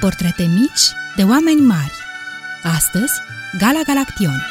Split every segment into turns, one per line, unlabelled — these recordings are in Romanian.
Portrete mici de oameni mari. Astăzi, Gala Galaction.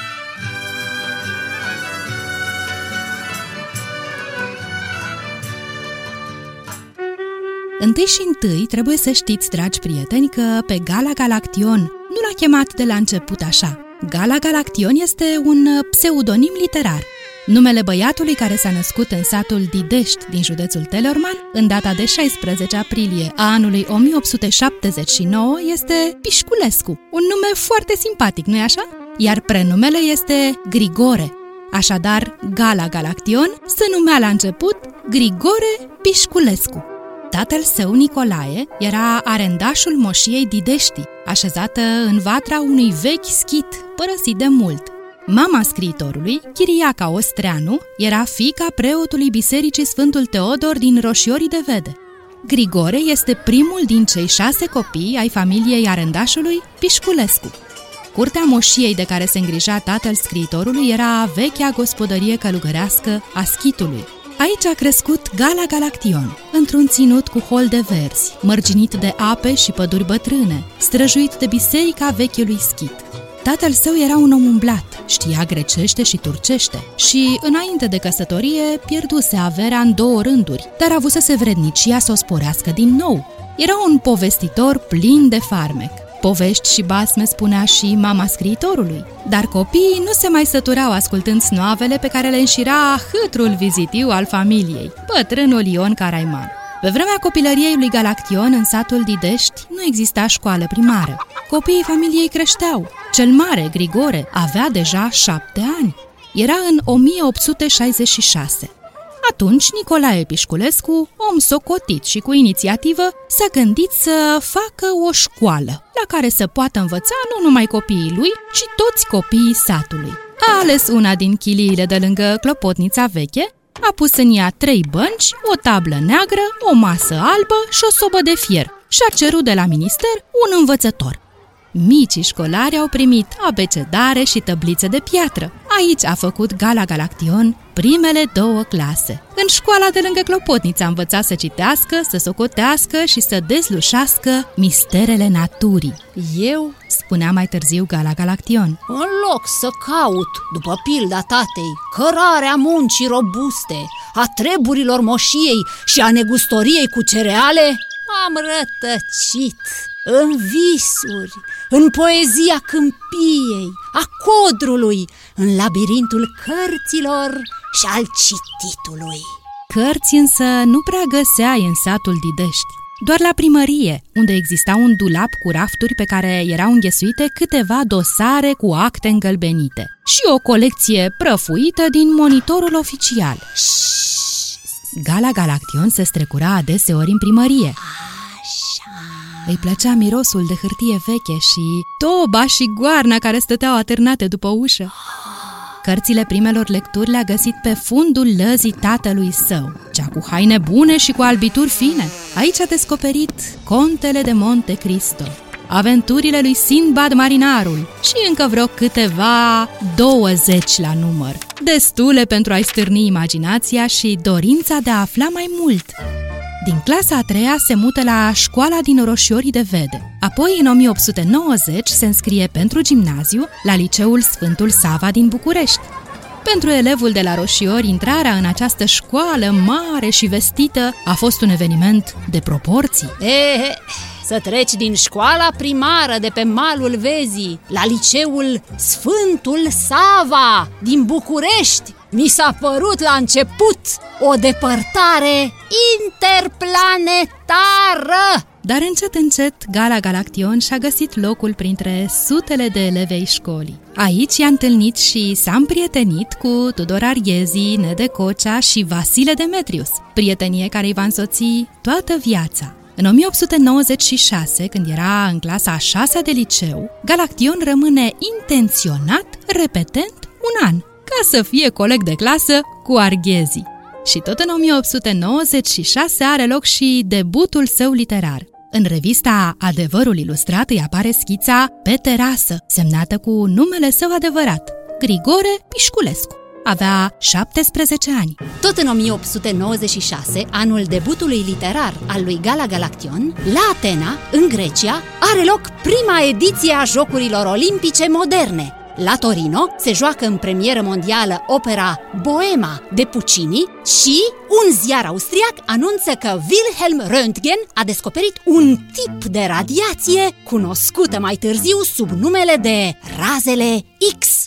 Întâi și întâi trebuie să știți, dragi prieteni, că pe Gala Galaction nu l-a chemat de la început așa. Gala Galaction este un pseudonim literar – Numele băiatului care s-a născut în satul Didești din județul Telorman în data de 16 aprilie a anului 1879 este Pișculescu, un nume foarte simpatic, nu-i așa? Iar prenumele este Grigore. Așadar, Gala Galaction se numea la început Grigore Pișculescu. Tatăl său, Nicolae, era arendașul moșiei Didești, așezată în vatra unui vechi schit, părăsit de mult – Mama scriitorului, Chiriaca Ostreanu, era fica preotului Bisericii Sfântul Teodor din Roșiorii de Vede. Grigore este primul din cei șase copii ai familiei arendașului Pișculescu. Curtea moșiei de care se îngrija tatăl scriitorului era vechea gospodărie călugărească a schitului. Aici a crescut Gala Galaction, într-un ținut cu hol de verzi, mărginit de ape și păduri bătrâne, străjuit de biserica vechiului schit. Tatăl său era un om umblat, știa grecește și turcește și, înainte de căsătorie, pierduse averea în două rânduri, dar avusese vrednicia să o sporească din nou. Era un povestitor plin de farmec. Povești și basme spunea și mama scriitorului, dar copiii nu se mai săturau ascultând snoavele pe care le înșira hâtrul vizitiu al familiei, bătrânul Ion Caraiman. Pe vremea copilăriei lui Galaction, în satul Didești, nu exista școală primară. Copiii familiei creșteau. Cel mare, Grigore, avea deja șapte ani. Era în 1866. Atunci, Nicolae Pișculescu, om socotit și cu inițiativă, s-a gândit să facă o școală, la care să poată învăța nu numai copiii lui, ci toți copiii satului. A ales una din chiliile de lângă clopotnița veche a pus în ea trei bănci, o tablă neagră, o masă albă și o sobă de fier și a cerut de la minister un învățător. Micii școlari au primit abecedare și tăblițe de piatră. Aici a făcut Gala Galaction primele două clase. În școala de lângă Clopotnița a învățat să citească, să socotească și să dezlușească misterele naturii. Eu, spunea mai târziu Gala Galaction,
în loc să caut, după pilda tatei, cărarea muncii robuste, a treburilor moșiei și a negustoriei cu cereale, am rătăcit în visuri, în poezia câmpiei, a codrului, în labirintul cărților și al cititului.
Cărți însă nu prea găseai în satul Didești. Doar la primărie, unde exista un dulap cu rafturi pe care erau înghesuite câteva dosare cu acte îngălbenite și o colecție prăfuită din monitorul oficial. Gala Galaction se strecura adeseori în primărie. Îi plăcea mirosul de hârtie veche și toba și goarna care stăteau atârnate după ușă. Cărțile primelor lecturi le-a găsit pe fundul lăzii tatălui său, cea cu haine bune și cu albituri fine. Aici a descoperit Contele de Monte Cristo, aventurile lui Sinbad Marinarul și încă vreo câteva 20 la număr. Destule pentru a-i stârni imaginația și dorința de a afla mai mult. Din clasa a treia se mută la școala din Roșiorii de Vede. Apoi, în 1890, se înscrie pentru gimnaziu la liceul Sfântul Sava din București. Pentru elevul de la Roșiori, intrarea în această școală mare și vestită a fost un eveniment de proporții.
E, să treci din școala primară de pe malul Vezii la liceul Sfântul Sava din București mi s-a părut la început o depărtare interplanetară!
Dar încet, încet, Gala Galaction și-a găsit locul printre sutele de elevei școlii. Aici i-a întâlnit și s-a împrietenit cu Tudor Arghezi, Nede Cocea și Vasile Demetrius, prietenie care îi va însoți toată viața. În 1896, când era în clasa a șasea de liceu, Galaction rămâne intenționat, repetent, un an, ca să fie coleg de clasă cu Arghezi. Și tot în 1896 are loc și debutul său literar. În revista Adevărul Ilustrat îi apare schița Pe terasă, semnată cu numele său adevărat, Grigore Pișculescu. Avea 17 ani.
Tot în 1896, anul debutului literar al lui Gala Galaction, la Atena, în Grecia, are loc prima ediție a Jocurilor Olimpice Moderne, la Torino se joacă în premieră mondială opera Boema de Puccini și un ziar austriac anunță că Wilhelm Röntgen a descoperit un tip de radiație cunoscută mai târziu sub numele de razele X.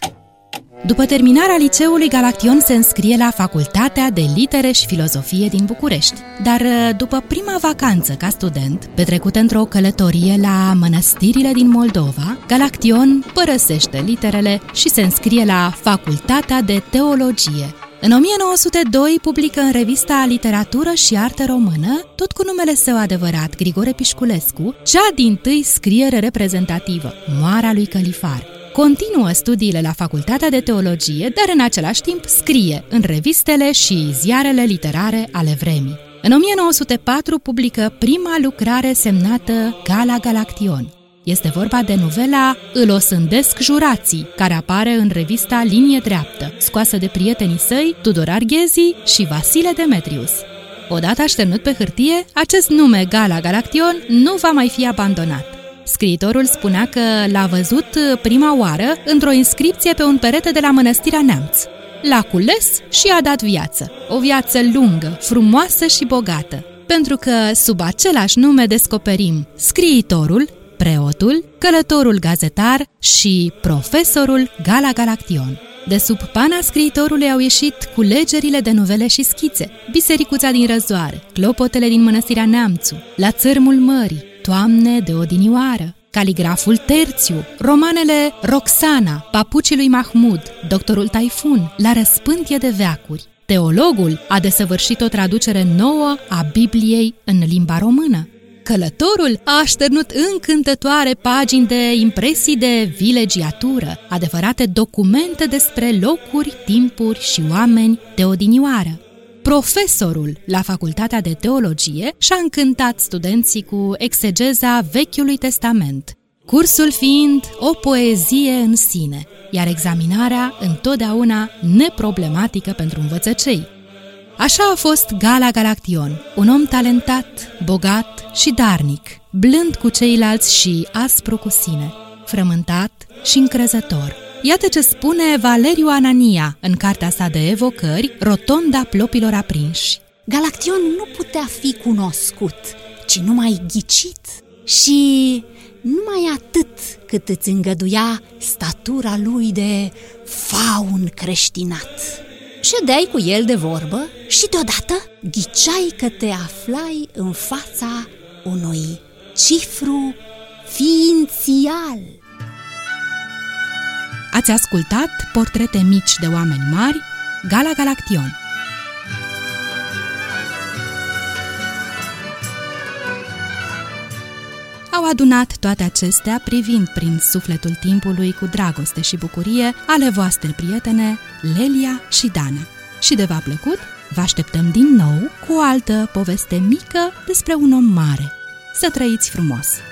După terminarea liceului, Galaction se înscrie la Facultatea de Litere și Filozofie din București. Dar uh, după prima vacanță ca student, petrecută într-o călătorie la mănăstirile din Moldova, Galaction părăsește literele și se înscrie la Facultatea de Teologie. În 1902 publică în revista Literatură și Artă Română, tot cu numele său adevărat, Grigore Pișculescu, cea din tâi scriere reprezentativă, Moara lui Călifar. Continuă studiile la Facultatea de Teologie, dar în același timp scrie în revistele și ziarele literare ale vremii. În 1904 publică prima lucrare semnată Gala Galaction. Este vorba de novela Îl osândesc jurații, care apare în revista Linie Dreaptă, scoasă de prietenii săi Tudor Arghezi și Vasile Demetrius. Odată așternut pe hârtie, acest nume Gala Galaction nu va mai fi abandonat. Scriitorul spunea că l-a văzut prima oară într-o inscripție pe un perete de la mănăstirea Neamț. L-a cules și a dat viață. O viață lungă, frumoasă și bogată. Pentru că sub același nume descoperim scriitorul, preotul, călătorul gazetar și profesorul Gala Galaction. De sub pana scriitorului au ieșit culegerile de novele și schițe, Bisericuța din Răzoare, Clopotele din Mănăstirea Neamțu, La țărmul mării, Toamne de odinioară, Caligraful Terțiu, romanele Roxana, Papucii lui Mahmud, Doctorul Taifun, La răspântie de veacuri. Teologul a desăvârșit o traducere nouă a Bibliei în limba română. Călătorul a așternut încântătoare pagini de impresii de vilegiatură, adevărate documente despre locuri, timpuri și oameni de odinioară. Profesorul la Facultatea de Teologie și-a încântat studenții cu exegeza Vechiului Testament, cursul fiind o poezie în sine, iar examinarea întotdeauna neproblematică pentru învățăcei. Așa a fost Gala Galaction, un om talentat, bogat și darnic, blând cu ceilalți și aspru cu sine, frământat și încrezător. Iată ce spune Valeriu Anania în cartea sa de evocări, Rotonda plopilor aprinși.
Galaction nu putea fi cunoscut, ci numai ghicit și numai atât cât îți îngăduia statura lui de faun creștinat. Ședeai cu el de vorbă și deodată ghiceai că te aflai în fața unui cifru ființial.
Ați ascultat Portrete mici de oameni mari, Gala Galaction. Au adunat toate acestea privind prin sufletul timpului cu dragoste și bucurie ale voastre prietene Lelia și Dana. Și de v-a plăcut, vă așteptăm din nou cu o altă poveste mică despre un om mare. Să trăiți frumos!